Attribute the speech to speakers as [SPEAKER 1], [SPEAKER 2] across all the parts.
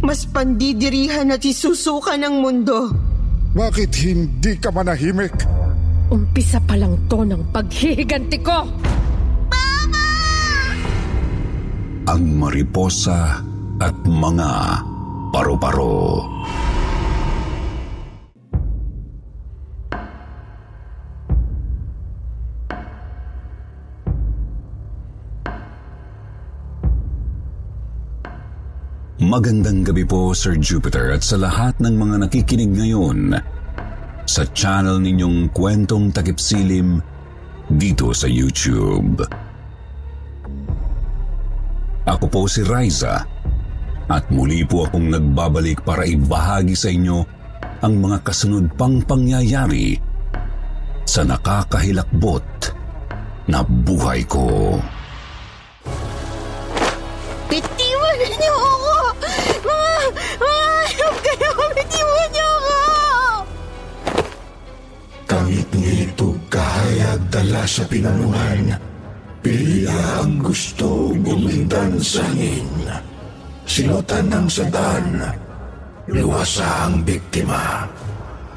[SPEAKER 1] Mas pandidirihan at isusuka ng mundo.
[SPEAKER 2] Bakit hindi ka manahimik?
[SPEAKER 3] Umpisa pa lang to ng paghihiganti ko!
[SPEAKER 4] ang mariposa at mga paru-paro. Magandang gabi po Sir Jupiter at sa lahat ng mga nakikinig ngayon sa channel ninyong Kwentong Takip Silim dito sa YouTube. Ako po si Riza at muli po akong nagbabalik para ibahagi sa inyo ang mga kasunod pang pangyayari sa nakakahilakbot na buhay ko.
[SPEAKER 1] Bitiwan
[SPEAKER 5] Tangit nito kahayag dala sa pinanuhan. Piliya ang gusto gumindan sa hangin. Sinutan ng sadan. Luwasa ang biktima.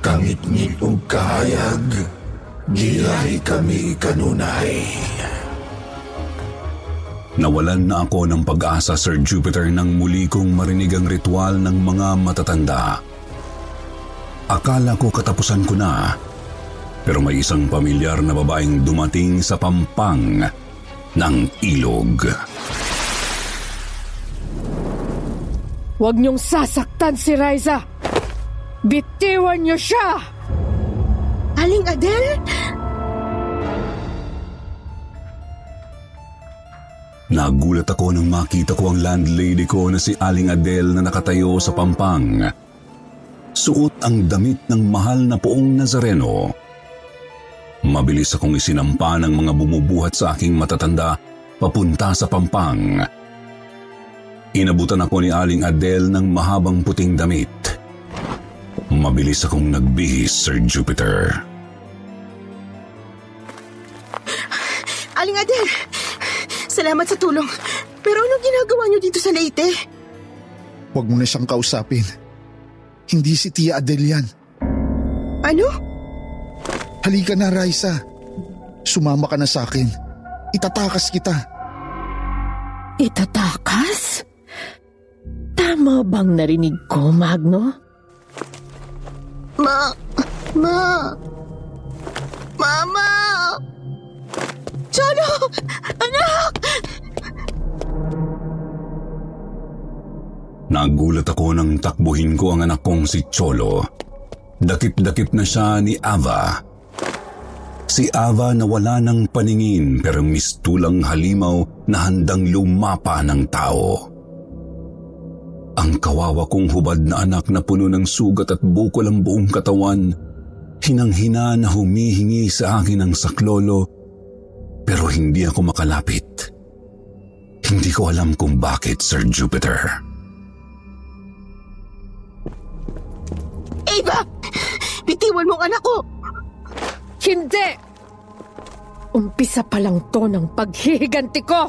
[SPEAKER 5] Kangit-ngit o kahayag. Gihay kami kanunay.
[SPEAKER 4] Nawalan na ako ng pag-asa, Sir Jupiter, nang muli kong marinig ang ritual ng mga matatanda. Akala ko katapusan ko na, pero may isang pamilyar na babaeng dumating sa pampang ng ilog.
[SPEAKER 3] Huwag niyong sasaktan si Riza! Bitiwan niyo siya!
[SPEAKER 1] Aling Adele?
[SPEAKER 4] Nagulat ako nang makita ko ang landlady ko na si Aling Adele na nakatayo sa pampang. Suot ang damit ng mahal na poong Nazareno. Mabilis akong isinampa ng mga bumubuhat sa aking matatanda papunta sa pampang. Inabutan ako ni Aling Adele ng mahabang puting damit. Mabilis akong nagbihis, Sir Jupiter.
[SPEAKER 1] Aling Adele! Salamat sa tulong. Pero anong ginagawa niyo dito sa Leyte?
[SPEAKER 2] Huwag mo na siyang kausapin. Hindi si Tia Adele yan.
[SPEAKER 1] Ano?
[SPEAKER 2] Halika na, Raisa. Sumama ka na sa akin. Itatakas kita.
[SPEAKER 3] Itatakas? Tama bang narinig ko, Magno?
[SPEAKER 1] Ma... Ma... Mama! Cholo! Anak!
[SPEAKER 4] Nagulat ako nang takbuhin ko ang anak kong si Cholo. Dakip-dakip na siya ni Ava. Si Ava na wala ng paningin pero mistulang halimaw na handang lumapa ng tao. Ang kawawa kong hubad na anak na puno ng sugat at bukol ang buong katawan, hinang-hina na humihingi sa akin ng saklolo pero hindi ako makalapit. Hindi ko alam kung bakit, Sir Jupiter.
[SPEAKER 1] Ava! Bitiwan mo ang anak ko!
[SPEAKER 3] Hindi! Umpisa pa lang to ng paghihiganti ko!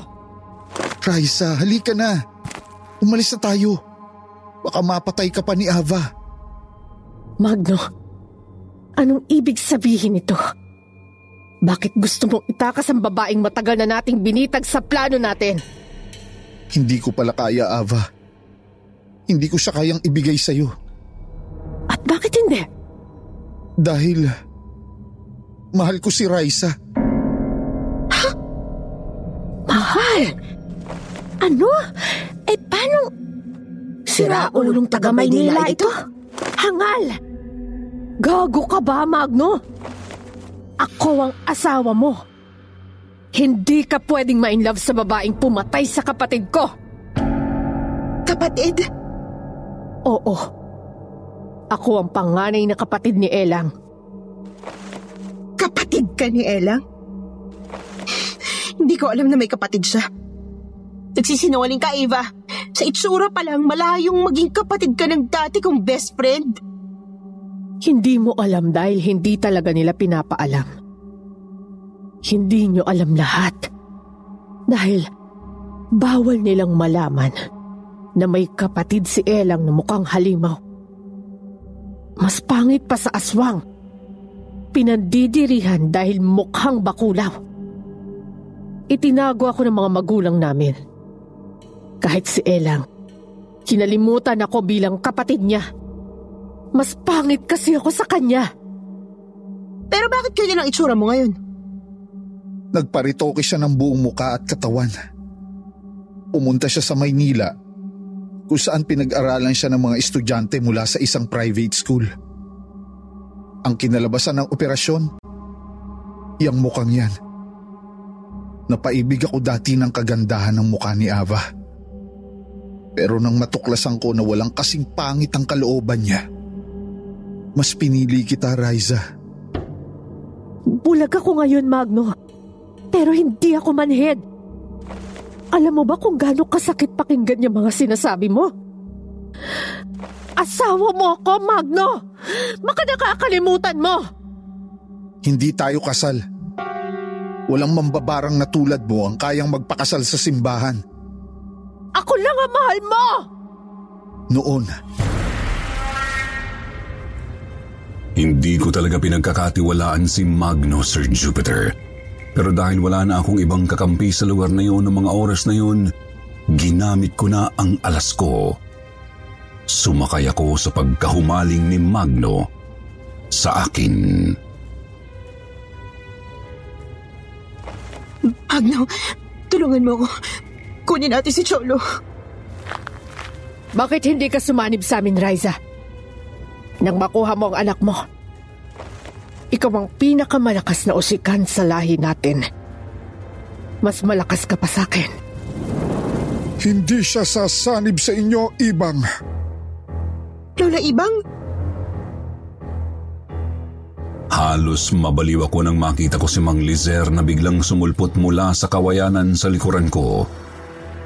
[SPEAKER 2] Raisa, halika na. Umalis na tayo. Baka mapatay ka pa ni Ava.
[SPEAKER 3] Magno, anong ibig sabihin nito? Bakit gusto mong itakas ang babaeng matagal na nating binitag sa plano natin?
[SPEAKER 2] Hindi ko pala kaya, Ava. Hindi ko siya kayang ibigay sa'yo.
[SPEAKER 3] At bakit hindi?
[SPEAKER 2] Dahil... Mahal ko si Raisa.
[SPEAKER 3] Mahal? Ano? Eh paano? Sira ulong taga Maynila ito? Hangal! Gago ka ba, Magno? Ako ang asawa mo. Hindi ka pwedeng ma-inlove sa babaeng pumatay sa kapatid ko.
[SPEAKER 1] Kapatid?
[SPEAKER 3] Oo. Ako ang panganay na kapatid ni Elang.
[SPEAKER 1] Kapatid ka ni Elang? Hindi ko alam na may kapatid siya. Nagsisinungaling ka, Eva. Sa itsura pa lang, malayong maging kapatid ka ng dati kong best friend.
[SPEAKER 3] Hindi mo alam dahil hindi talaga nila pinapaalam. Hindi nyo alam lahat. Dahil bawal nilang malaman na may kapatid si Elang na mukhang halimaw. Mas pangit pa sa aswang. Pinandidirihan dahil mukhang bakulaw. Itinago ako ng mga magulang namin. Kahit si Elang, kinalimutan ako bilang kapatid niya. Mas pangit kasi ako sa kanya.
[SPEAKER 1] Pero bakit ganyan ang itsura mo ngayon?
[SPEAKER 2] Nagparitoke siya ng buong muka at katawan. Pumunta siya sa Maynila kung saan pinag-aralan siya ng mga estudyante mula sa isang private school. Ang kinalabasan ng operasyon, yang mukhang yan. Napaibig ako dati ng kagandahan ng mukha ni Ava. Pero nang matuklasan ko na walang kasing pangit ang kalooban niya, mas pinili kita, Riza.
[SPEAKER 3] Bulag ako ngayon, Magno. Pero hindi ako manhid. Alam mo ba kung gaano kasakit pakinggan yung mga sinasabi mo? Asawa mo ako, Magno! Baka nakakalimutan mo!
[SPEAKER 2] Hindi tayo kasal. Walang mambabarang na tulad mo ang kayang magpakasal sa simbahan.
[SPEAKER 3] Ako lang ang mahal mo!
[SPEAKER 2] Noon.
[SPEAKER 4] Hindi ko talaga pinagkakatiwalaan si Magno, Sir Jupiter. Pero dahil wala na akong ibang kakampi sa lugar na yun ng mga oras na yun, ginamit ko na ang alas ko. Sumakay ako sa pagkahumaling ni Magno sa akin.
[SPEAKER 1] Magno, tulungan mo ako. Kunin natin si Cholo.
[SPEAKER 3] Bakit hindi ka sumanib sa amin, Riza? Nang makuha mo ang anak mo, ikaw ang pinakamalakas na usikan sa lahi natin. Mas malakas ka pa sa akin.
[SPEAKER 2] Hindi siya sasanib sa inyo, Ibang.
[SPEAKER 1] Lola Ibang?
[SPEAKER 4] Halos mabaliw ako nang makita ko si Mang Lizer na biglang sumulpot mula sa kawayanan sa likuran ko.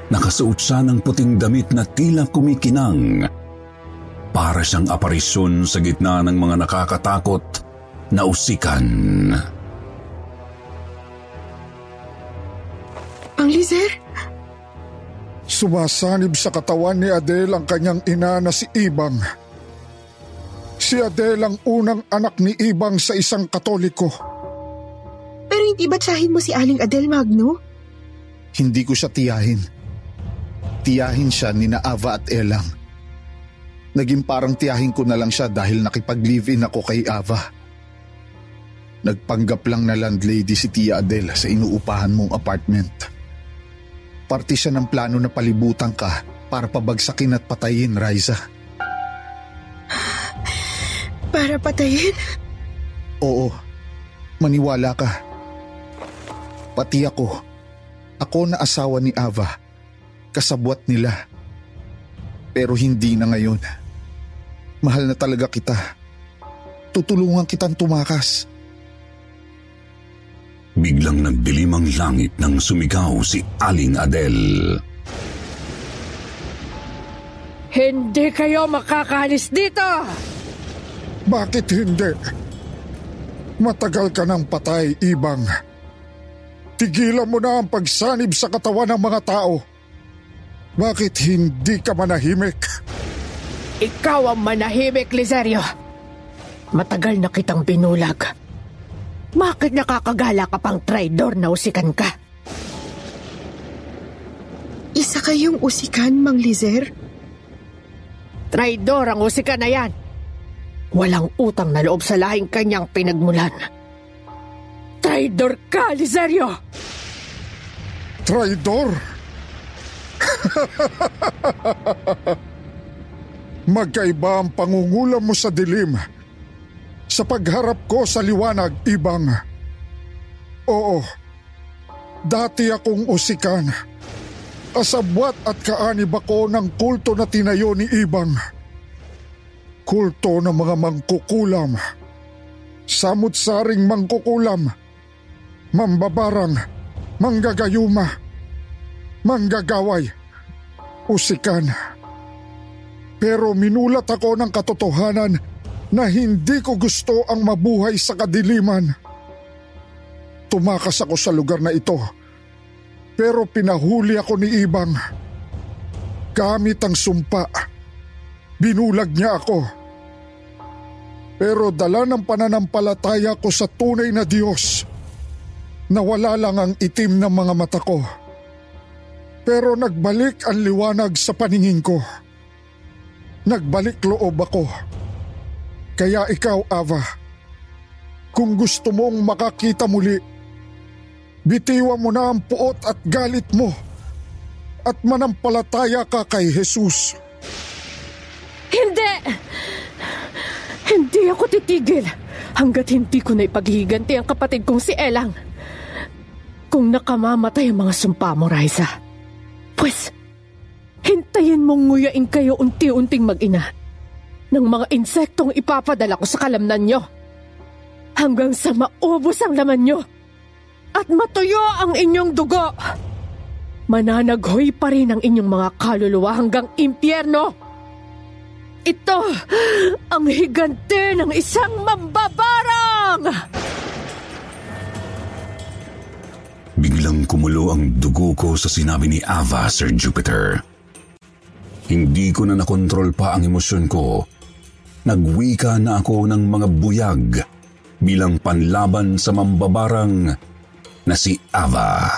[SPEAKER 4] Nakasuot siya ng puting damit na tila kumikinang. Para siyang aparisyon sa gitna ng mga nakakatakot nausikan.
[SPEAKER 1] Ang Lizer?
[SPEAKER 2] Sumasanib sa katawan ni Adele ang kanyang ina na si Ibang. Si Adele ang unang anak ni Ibang sa isang katoliko.
[SPEAKER 1] Pero hindi ba tsahin mo si Aling Adele Magno?
[SPEAKER 2] Hindi ko siya tiyahin. Tiyahin siya ni na Ava at Elang. Naging parang tiyahin ko na lang siya dahil nakipag-live-in ako kay Ava. Nagpanggap lang na landlady si Tia Adele sa inuupahan mong apartment. Parte siya ng plano na palibutan ka para pabagsakin at patayin, Riza.
[SPEAKER 1] Para patayin?
[SPEAKER 2] Oo, maniwala ka. Pati ako, ako na asawa ni Ava, kasabwat nila. Pero hindi na ngayon. Mahal na talaga kita. Tutulungan kitang tumakas.
[SPEAKER 4] Biglang nagdilim ang langit nang sumigaw si Aling Adel.
[SPEAKER 3] Hindi kayo makakalis dito!
[SPEAKER 2] Bakit hindi? Matagal ka ng patay, Ibang. Tigilan mo na ang pagsanib sa katawan ng mga tao. Bakit hindi ka manahimik?
[SPEAKER 3] Ikaw ang manahimik, Lizerio. Matagal na kitang binulag. Bakit nakakagala ka pang traidor na usikan ka?
[SPEAKER 1] Isa kayong usikan, Mang Lizer?
[SPEAKER 3] Traidor ang usikan na yan. Walang utang na loob sa lahing kanyang pinagmulan. Traidor ka, Lizerio!
[SPEAKER 2] Traidor? Magkaiba ang pangungulam mo sa dilim sa pagharap ko sa liwanag, Ibang. Oo, Dati akong usikan. Kasabwat at kaanib ako ng kulto na tinayo ni Ibang. Kulto ng mga mangkukulam. Samut-saring mangkukulam. Mambabarang. Manggagayuma. Manggagaway. Usikan. Pero minulat ako ng katotohanan na hindi ko gusto ang mabuhay sa kadiliman. Tumakas ako sa lugar na ito pero pinahuli ako ni Ibang. Gamit ang sumpa, binulag niya ako. Pero dala ng pananampalataya ko sa tunay na Diyos, nawala lang ang itim ng mga mata ko. Pero nagbalik ang liwanag sa paningin ko. Nagbalik loob ako. Kaya ikaw, Ava, kung gusto mong makakita muli, Bitiwan mo na ang puot at galit mo at manampalataya ka kay Jesus.
[SPEAKER 3] Hindi! Hindi ako titigil hanggat hindi ko na ipaghiganti ang kapatid kong si Elang. Kung nakamamatay ang mga sumpa mo, Raisa, pues, hintayin mong nguyain kayo unti-unting mag-ina ng mga insektong ipapadala ko sa kalamnan nyo hanggang sa maubos ang laman nyo at matuyo ang inyong dugo. Mananaghoy pa rin ang inyong mga kaluluwa hanggang impyerno. Ito ang higante ng isang mambabarang!
[SPEAKER 4] Biglang kumulo ang dugo ko sa sinabi ni Ava, Sir Jupiter. Hindi ko na nakontrol pa ang emosyon ko. Nagwika na ako ng mga buyag bilang panlaban sa mambabarang na si Ava.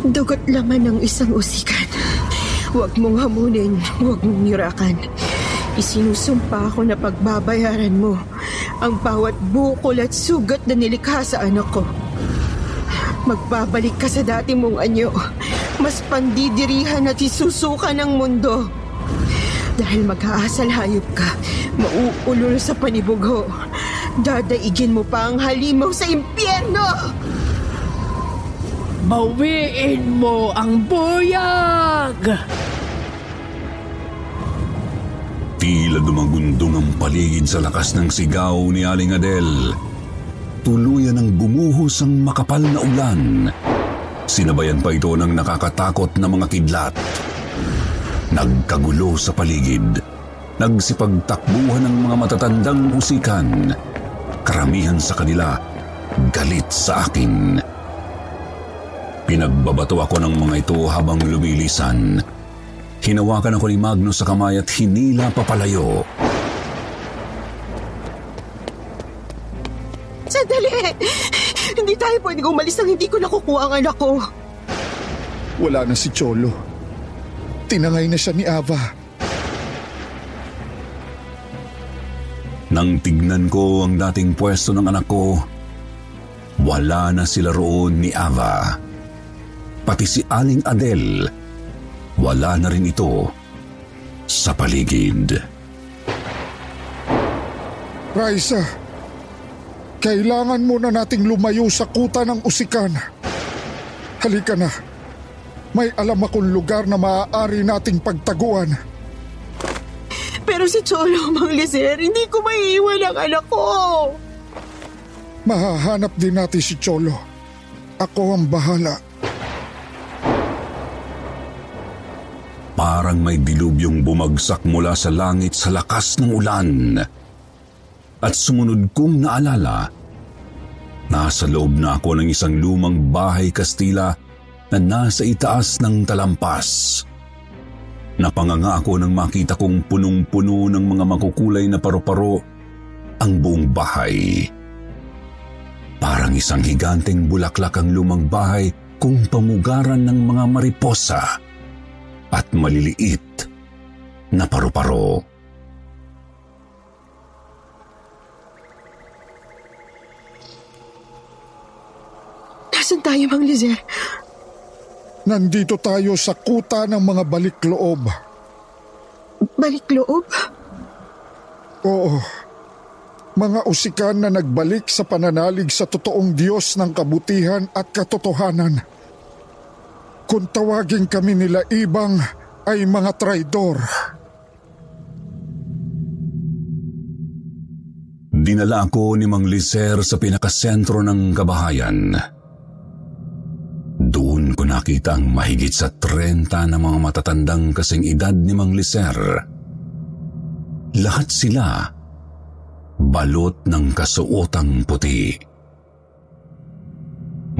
[SPEAKER 1] Dugot laman ng isang usikan. Huwag mong hamunin, huwag mong nirakan. Isinusumpa ako na pagbabayaran mo ang bawat bukol at sugat na nilikha sa anak ko. Magbabalik ka sa dati mong anyo. Mas pandidirihan at isusuka ng mundo. Dahil mag-aasal hayop ka, mauulol sa panibugho. Dadaigin mo pa ang halimaw sa impyerno!
[SPEAKER 3] Bawiin mo ang buyag!
[SPEAKER 4] Tila dumagundong ang paligid sa lakas ng sigaw ni Aling Adel. Tuluyan ang bumuhos ang makapal na ulan. Sinabayan pa ito ng nakakatakot na mga kidlat. Nagkagulo sa paligid. Nagsipagtakbuhan ng mga matatandang musikan. Karamihan sa kanila galit sa akin. Pinagbabato ako ng mga ito habang lumilisan. Hinawakan ako ni Magno sa kamay at hinila papalayo.
[SPEAKER 1] Sandali! Hindi tayo pwedeng umalis nang hindi ko nakukuha ang anak ko.
[SPEAKER 2] Wala na si Cholo. Tinangay na siya ni Ava.
[SPEAKER 4] Nang tignan ko ang dating pwesto ng anak ko, wala na sila roon ni Ava. Pati si Aling Adel, wala na rin ito sa paligid.
[SPEAKER 2] Raisa, kailangan muna nating lumayo sa kuta ng usikan. Halika na. May alam akong lugar na maaari nating pagtaguan.
[SPEAKER 1] Pero si Cholo, Mang Lizer, hindi ko maiiwan ang anak ko.
[SPEAKER 2] Mahahanap din natin si Cholo. Ako ang bahala.
[SPEAKER 4] Parang may dilubyong bumagsak mula sa langit sa lakas ng ulan. At sumunod kong naalala, nasa loob na ako ng isang lumang bahay Kastila na nasa itaas ng talampas. Napanganga ako nang makita kong punong-puno ng mga makukulay na paru-paro ang buong bahay. Parang isang higanteng bulaklak ang lumang bahay kung pamugaran ng mga mariposa at maliliit na paru-paro.
[SPEAKER 1] Nasaan tayo, Mang Lizer?
[SPEAKER 2] Nandito tayo sa kuta ng mga balikloob.
[SPEAKER 1] Balik loob?
[SPEAKER 2] Oo. Mga usikan na nagbalik sa pananalig sa totoong Diyos ng kabutihan at katotohanan. Kung tawagin kami nila ibang ay mga traidor.
[SPEAKER 4] Dinala ako ni Mang Liser sa pinakasentro ng kabahayan. Nakita ang mahigit sa 30 na mga matatandang kasing edad ni Mang Liser. Lahat sila balot ng kasuotang puti.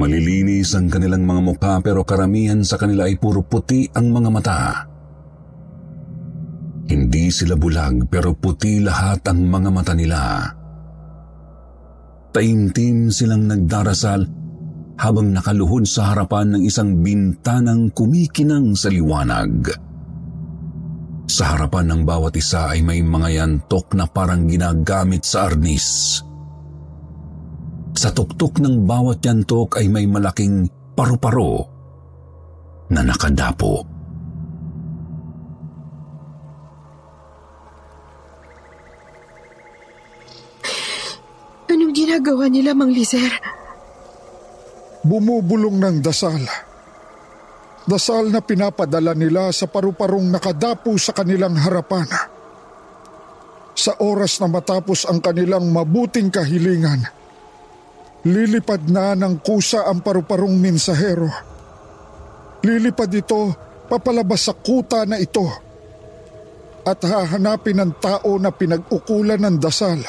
[SPEAKER 4] Malilinis ang kanilang mga mukha pero karamihan sa kanila ay puro puti ang mga mata. Hindi sila bulag pero puti lahat ang mga mata nila. Taimtim silang nagdarasal habang nakaluhod sa harapan ng isang bintanang kumikinang sa liwanag. Sa harapan ng bawat isa ay may mga yantok na parang ginagamit sa arnis. Sa tuktok ng bawat yantok ay may malaking paru-paro na nakadapo.
[SPEAKER 1] Anong ginagawa nila, Mang Lizer?
[SPEAKER 2] Bumubulong ng dasal. Dasal na pinapadala nila sa paru-parong nakadapo sa kanilang harapan. Sa oras na matapos ang kanilang mabuting kahilingan, lilipad na ng kusa ang paru-parong minsahero. Lilipad ito papalabas sa kuta na ito at hahanapin ng tao na pinag-ukulan ng dasal.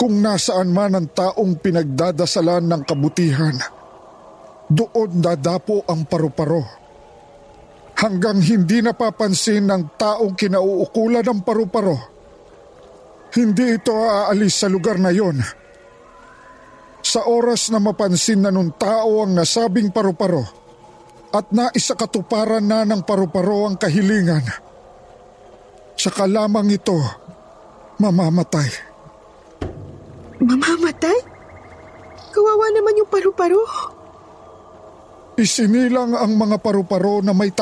[SPEAKER 2] Kung nasaan man ang taong pinagdadasalan ng kabutihan, doon dadapo ang paru-paro. Hanggang hindi napapansin ng taong kinauukulan ng paru-paro, hindi ito aalis sa lugar na yon. Sa oras na mapansin na nung tao ang nasabing paru-paro at naisakatuparan na ng paru-paro ang kahilingan, saka lamang ito mamamatay.
[SPEAKER 1] Mamamatay? Kawawa naman yung paru-paro.
[SPEAKER 2] Isinilang ang mga paru-paro na may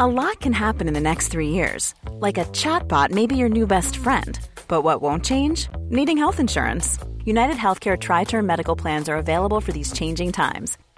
[SPEAKER 6] A lot can happen in the next three years. Like a chatbot may be your new best friend. But what won't change? Needing health insurance. United Healthcare Tri Term Medical Plans are available for these changing times.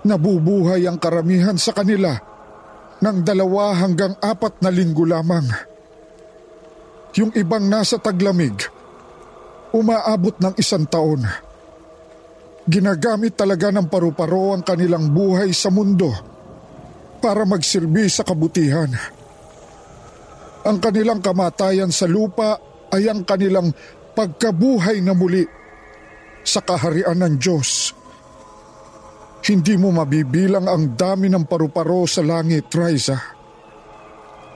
[SPEAKER 2] Nabubuhay ang karamihan sa kanila ng dalawa hanggang apat na linggo lamang. Yung ibang nasa taglamig, umaabot ng isang taon. Ginagamit talaga ng paru-paro ang kanilang buhay sa mundo para magsilbi sa kabutihan. Ang kanilang kamatayan sa lupa ay ang kanilang pagkabuhay na muli sa kaharian ng Diyos. Hindi mo mabibilang ang dami ng paru-paro sa langit, Riza.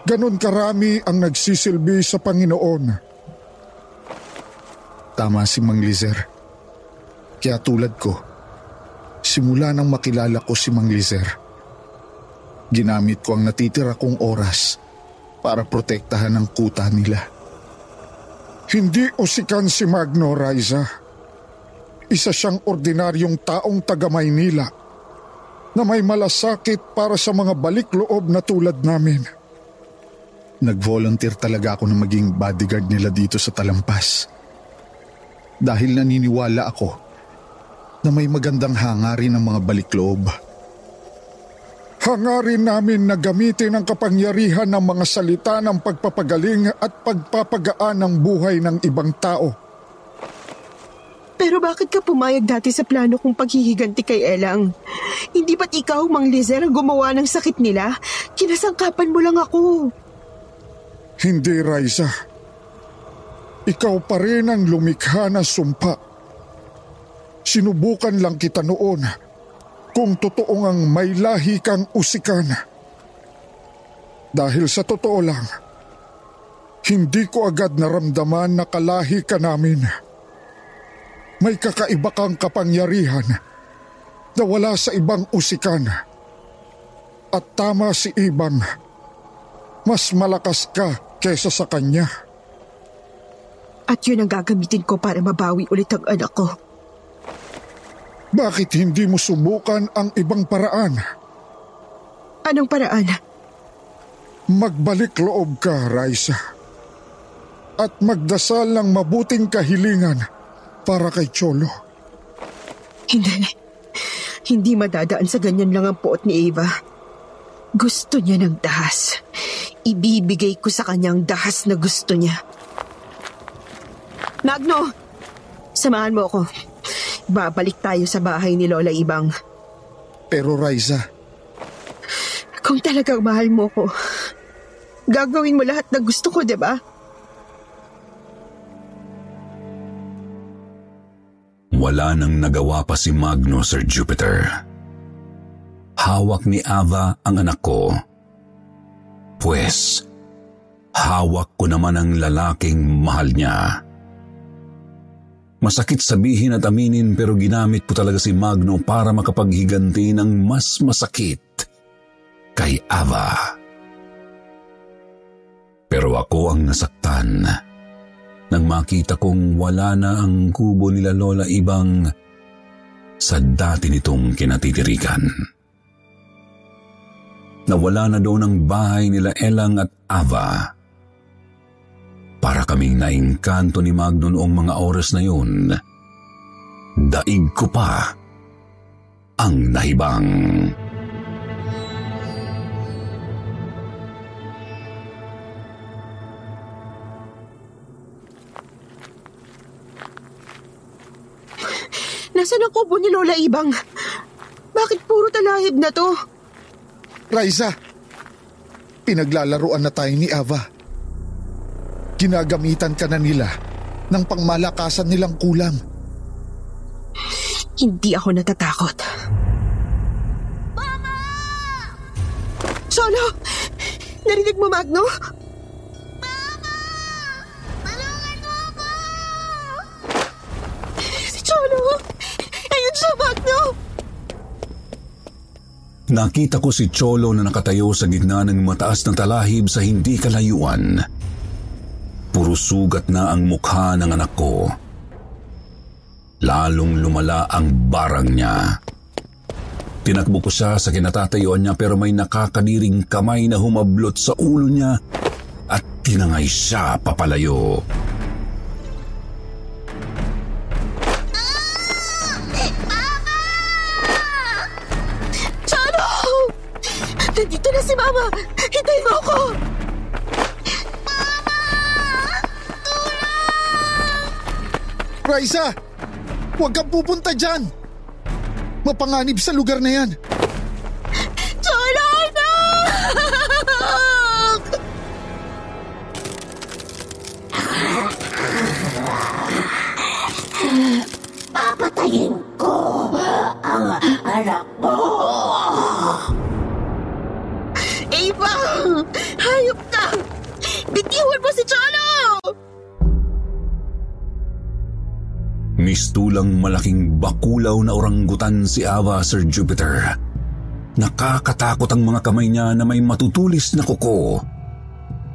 [SPEAKER 2] Ganon karami ang nagsisilbi sa Panginoon. Tama si Mang Lizer. Kaya tulad ko, simula nang makilala ko si Mang Lizer, ginamit ko ang natitira kong oras para protektahan ang kuta nila. Hindi usikan si Magno, Riza. Isa siyang ordinaryong taong taga Maynila na may malasakit para sa mga balik loob na tulad namin. Nag-volunteer talaga ako na maging bodyguard nila dito sa Talampas. Dahil naniniwala ako na may magandang hangarin ng mga balik loob. Hangarin namin na gamitin ang kapangyarihan ng mga salita ng pagpapagaling at pagpapagaan ng buhay ng ibang tao
[SPEAKER 1] Pero bakit ka pumayag dati sa plano kong paghihiganti kay Elang? Hindi ba't ikaw, Mang Lizer, ang gumawa ng sakit nila? Kinasangkapan mo lang ako.
[SPEAKER 2] Hindi, Raisa. Ikaw pa rin ang lumikha na sumpa. Sinubukan lang kita noon kung totoong ang may lahi kang usikan. Dahil sa totoo lang, hindi ko agad naramdaman na kalahi ka namin. May kakaiba kang kapangyarihan na wala sa ibang usikan. At tama si Ibang, mas malakas ka kesa sa kanya.
[SPEAKER 1] At yun ang gagamitin ko para mabawi ulit ang anak ko.
[SPEAKER 2] Bakit hindi mo subukan ang ibang paraan?
[SPEAKER 1] Anong paraan?
[SPEAKER 2] Magbalik loob ka, Raisa. At magdasal ng mabuting kahilingan para kay Cholo.
[SPEAKER 1] Hindi. Hindi madadaan sa ganyan lang ang puot ni Eva. Gusto niya ng dahas. Ibibigay ko sa kanya ang dahas na gusto niya. Magno! Samahan mo ako. Babalik tayo sa bahay ni Lola Ibang.
[SPEAKER 2] Pero Raisa,
[SPEAKER 1] Kung talagang mahal mo ko, gagawin mo lahat na gusto ko, di ba?
[SPEAKER 4] Wala nang nagawa pa si Magno, Sir Jupiter. Hawak ni Ava ang anak ko. Pwes, hawak ko naman ang lalaking mahal niya. Masakit sabihin at aminin pero ginamit ko talaga si Magno para makapaghiganti ng mas masakit kay Ava. Pero ako ang nasaktan nang makita kong wala na ang kubo nila Lola Ibang sa dati nitong kinatitirikan. Nawala na doon ang bahay nila Elang at Ava. Para kaming naingkanto ni Magno noong mga oras na yun, daig ko pa ang nahibang.
[SPEAKER 1] Nasaan ang kubo ni Lola Ibang? Bakit puro talahib na to?
[SPEAKER 2] Raisa, pinaglalaruan na tayo ni Ava. Ginagamitan ka na nila ng pangmalakasan nilang kulam.
[SPEAKER 1] Hindi ako natatakot. Solo! Narinig mo, Magno? Si Cholo! Ayun siya, Magno!
[SPEAKER 4] Nakita ko si Cholo na nakatayo sa gitna ng mataas na talahib sa hindi kalayuan. Puro sugat na ang mukha ng anak ko. Lalong lumala ang barang niya. Tinakbo ko siya sa kinatatayuan niya pero may nakakadiring kamay na humablot sa ulo niya at tinangay siya papalayo.
[SPEAKER 1] Cholo! Mama! Hintayin mo ako!
[SPEAKER 2] Raisa, huwag kang pupunta dyan. Mapanganib sa lugar na yan.
[SPEAKER 1] Anak!
[SPEAKER 7] Papatayin ko ang anak mo.
[SPEAKER 1] Ava! Hayop ka! Bitiwan mo si Cholo!
[SPEAKER 4] Mistulang malaking bakulaw na orangutan si Ava, Sir Jupiter. Nakakatakot ang mga kamay niya na may matutulis na kuko.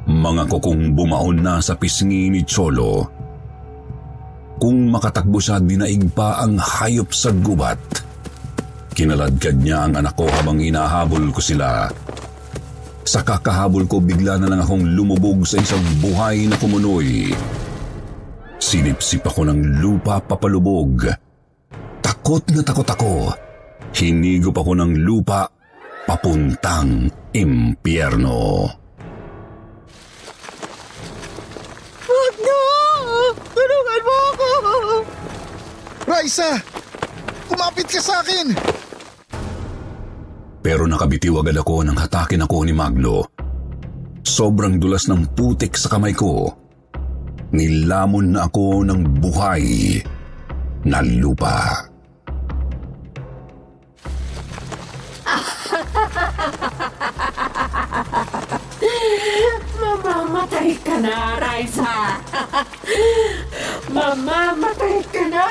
[SPEAKER 4] Mga kukong bumaon na sa pisngi ni Cholo. Kung makatakbo siya, dinaig pa ang hayop sa gubat. Kinaladkad niya ang anak ko habang hinahabol ko sila. Sa kakahabol ko, bigla na lang akong lumubog sa isang buhay na kumunoy. Sinipsip ako ng lupa papalubog. Takot na takot ako. Hinigop ako ng lupa papuntang impyerno.
[SPEAKER 1] Magno! Tulungan mo ako!
[SPEAKER 2] Raisa! Kumapit ka sa akin!
[SPEAKER 4] Pero nakabitiw agad ako nang hatakin ako ni Magno. Sobrang dulas ng putik sa kamay ko. Nilamon na ako ng buhay na lupa.
[SPEAKER 7] Mamamatay ka na, Raisa! Mamamatay ka na!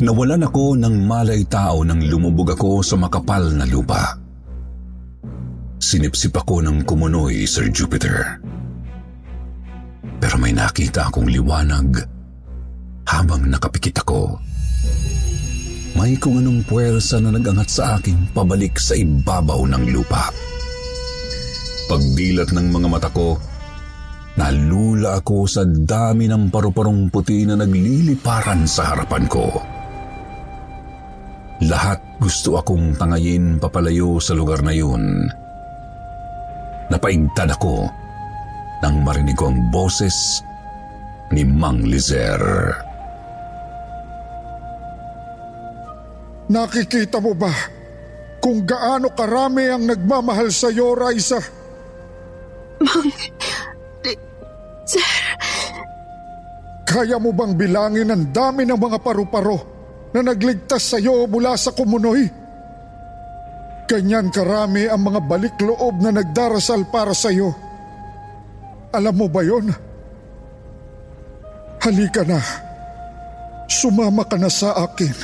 [SPEAKER 4] Nawalan ako ng malay tao nang lumubog ako sa makapal na lupa. Sinipsip ako ng kumunoy, Sir Jupiter. Pero may nakita akong liwanag habang nakapikit ako. May kung anong puwersa na nagangat sa akin pabalik sa ibabaw ng lupa. Pagdilat ng mga mata ko, nalula ako sa dami ng paru-parong puti na nagliliparan sa harapan ko. Lahat gusto akong tangayin papalayo sa lugar na yun. Napaigtad ako nang marinig ko ang boses ni Mang Lizer.
[SPEAKER 2] Nakikita mo ba kung gaano karami ang nagmamahal sa iyo, Raisa?
[SPEAKER 1] Mang... Sir...
[SPEAKER 2] Kaya mo bang bilangin ang dami ng mga paru-paro na nagligtas sa iyo mula sa kumunoy? Ganyan karami ang mga balik loob na nagdarasal para sa iyo. Alam mo ba yon? Halika na. Sumama ka na sa akin.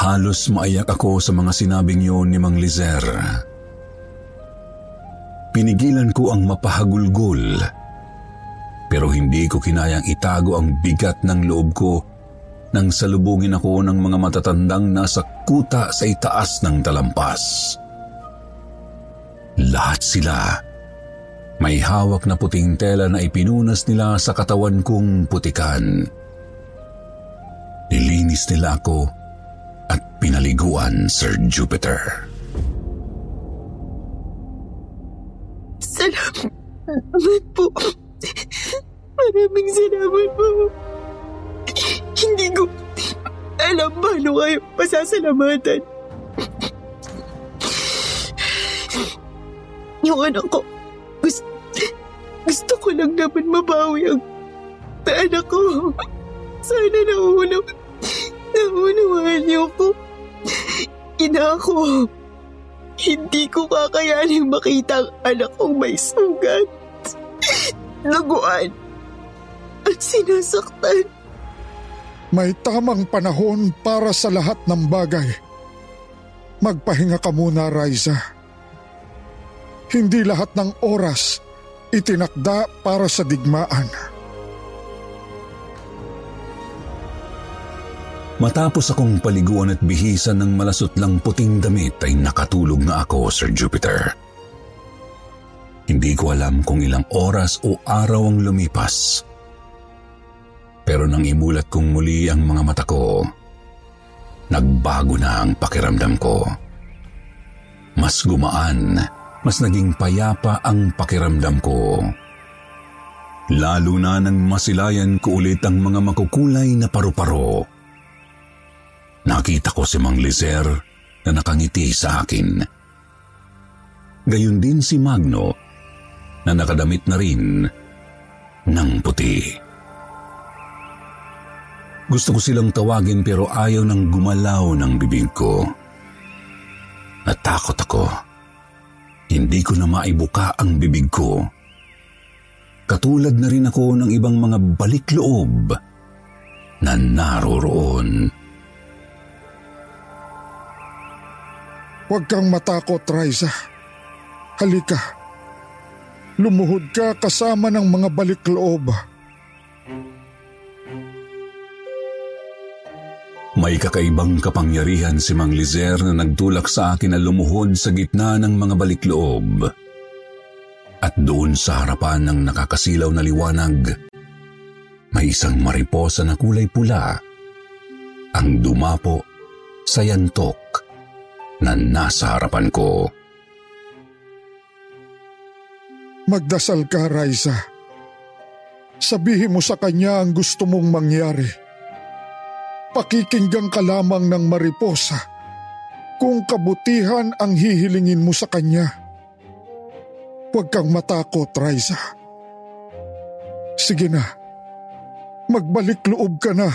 [SPEAKER 4] Halos maiyak ako sa mga sinabing yun ni Mang Lizer. Pinigilan ko ang mapahagulgol. Pero hindi ko kinayang itago ang bigat ng loob ko nang salubungin ako ng mga matatandang nasa kuta sa itaas ng talampas. Lahat sila may hawak na puting tela na ipinunas nila sa katawan kong putikan. Nilinis nila ako pinaliguan, Sir Jupiter.
[SPEAKER 1] Salamat po. Maraming salamat po. Hindi ko alam paano kayo pasasalamatan. Yung anak ko, gusto, gusto ko lang naman mabawi ang anak ko. Sana naunang, naunawaan niyo ko. Ina ko, hindi ko kakayanin makita ang anak kong may sugat, laguan, at sinasaktan.
[SPEAKER 2] May tamang panahon para sa lahat ng bagay. Magpahinga ka muna, Raisa. Hindi lahat ng oras itinakda para sa digmaan.
[SPEAKER 4] Matapos akong paliguan at bihisan ng malasot lang puting damit ay nakatulog na ako, Sir Jupiter. Hindi ko alam kung ilang oras o araw ang lumipas. Pero nang imulat kong muli ang mga mata ko, nagbago na ang pakiramdam ko. Mas gumaan, mas naging payapa ang pakiramdam ko. Lalo na nang masilayan ko ulit ang mga makukulay na paru-paro Nakita ko si Mang Lizer na nakangiti sa akin. Gayun din si Magno na nakadamit na rin ng puti. Gusto ko silang tawagin pero ayaw nang gumalaw ng bibig ko. Natakot ako. Hindi ko na maibuka ang bibig ko. Katulad na rin ako ng ibang mga balik loob na naroroon.
[SPEAKER 2] Huwag kang matakot, Raisa. Halika. Lumuhod ka kasama ng mga balik loob.
[SPEAKER 4] May kakaibang kapangyarihan si Mang Lizer na nagtulak sa akin na lumuhod sa gitna ng mga balik loob. At doon sa harapan ng nakakasilaw na liwanag, may isang mariposa na kulay pula ang dumapo sa yantok na nasa harapan ko.
[SPEAKER 2] Magdasal ka, Raisa. Sabihin mo sa kanya ang gusto mong mangyari. Pakikinggan ka lamang ng mariposa kung kabutihan ang hihilingin mo sa kanya. Huwag kang matakot, Raisa. Sige na, magbalik loob ka na.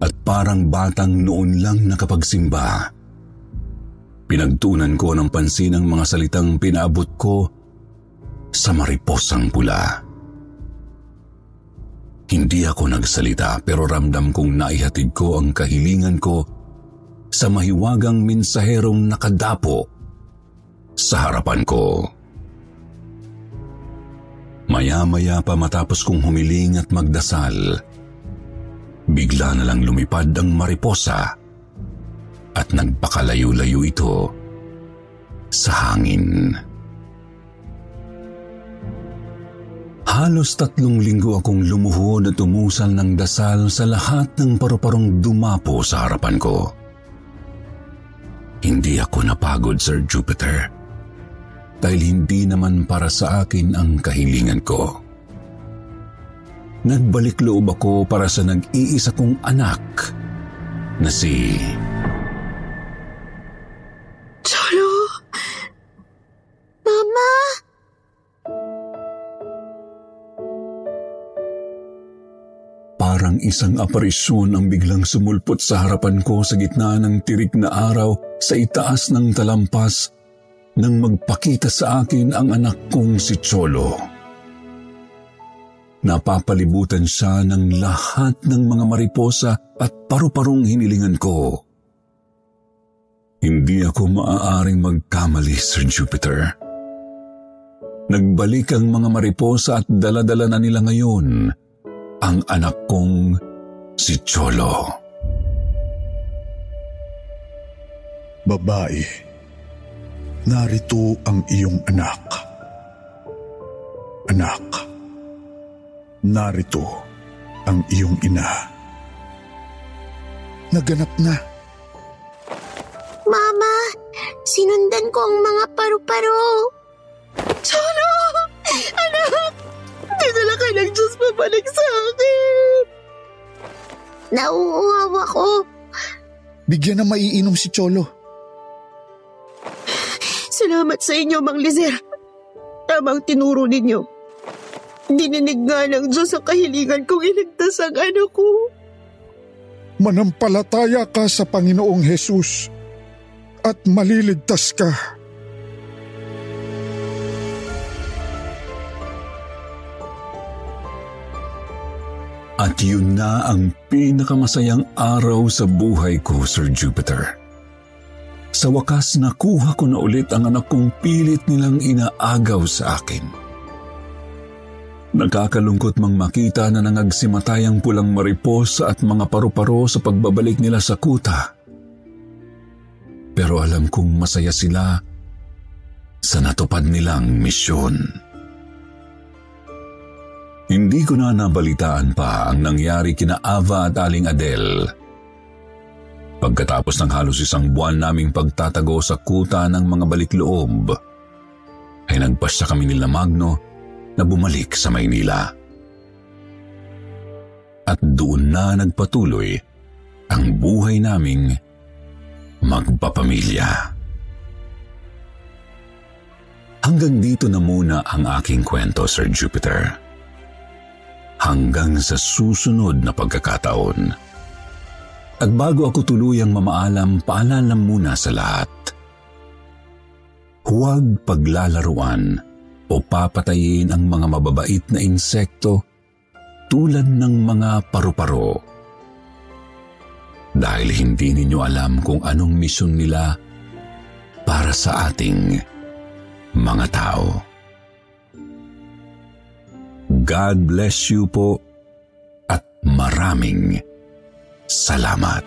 [SPEAKER 4] At parang batang noon lang nakapagsimba, pinagtunan ko ng pansin ang mga salitang pinaabot ko sa mariposang pula. Hindi ako nagsalita pero ramdam kong naihatid ko ang kahilingan ko sa mahiwagang mensaherong nakadapo sa harapan ko. Maya-maya pa matapos kong humiling at magdasal, bigla na lang lumipad ang mariposa at nagpakalayo-layo ito sa hangin. Halos tatlong linggo akong lumuhod at umusal ng dasal sa lahat ng paru-parong dumapo sa harapan ko. Hindi ako napagod, Sir Jupiter. Dahil hindi naman para sa akin ang kahilingan ko. Nagbalik loob ako para sa nag-iisa kong anak na si... Parang isang aparisyon ang biglang sumulpot sa harapan ko sa gitna ng tirik na araw sa itaas ng talampas nang magpakita sa akin ang anak kong si Cholo. Napapalibutan siya ng lahat ng mga mariposa at paru-parong hinilingan ko. Hindi ako maaaring magkamali, Sir Jupiter. Nagbalik ang mga mariposa at daladala na nila ngayon ang anak kong si Cholo.
[SPEAKER 2] Babae, narito ang iyong anak. Anak, narito ang iyong ina. Naganap na.
[SPEAKER 1] Mama! Sinundan ko ang mga paru-paro. Cholo! Anak! Dinala ka ng Diyos pabalik sa akin. Nauuhaw ako.
[SPEAKER 2] Bigyan na maiinom si Cholo.
[SPEAKER 1] Salamat sa inyo, Mang Lizer. Tamang tinuro ninyo. Dininig nga ng Diyos ang kahilingan kong iligtas ang anak ko.
[SPEAKER 2] Manampalataya ka sa Panginoong Hesus at maliligtas ka.
[SPEAKER 4] At yun na ang pinakamasayang araw sa buhay ko, Sir Jupiter. Sa wakas nakuha ko na ulit ang anak kong pilit nilang inaagaw sa akin. Nakakalungkot mang makita na nangagsimatay ang pulang mariposa at mga paru-paro sa pagbabalik nila sa kuta. Pero alam kong masaya sila sa natupad nilang misyon. Hindi ko na nabalitaan pa ang nangyari kina Ava at Aling Adele. Pagkatapos ng halos isang buwan naming pagtatago sa kuta ng mga balikloob, ay nagpasya kami nila Magno na bumalik sa Maynila. At doon na nagpatuloy ang buhay naming magpapamilya. Hanggang dito na muna ang aking kwento, Sir Jupiter. Hanggang sa susunod na pagkakataon. At bago ako tuluyang mamaalam, paalala muna sa lahat. Huwag paglalaruan o papatayin ang mga mababait na insekto tulad ng mga paru-paro. Dahil hindi ninyo alam kung anong misyon nila para sa ating mga tao. God bless you po at maraming salamat.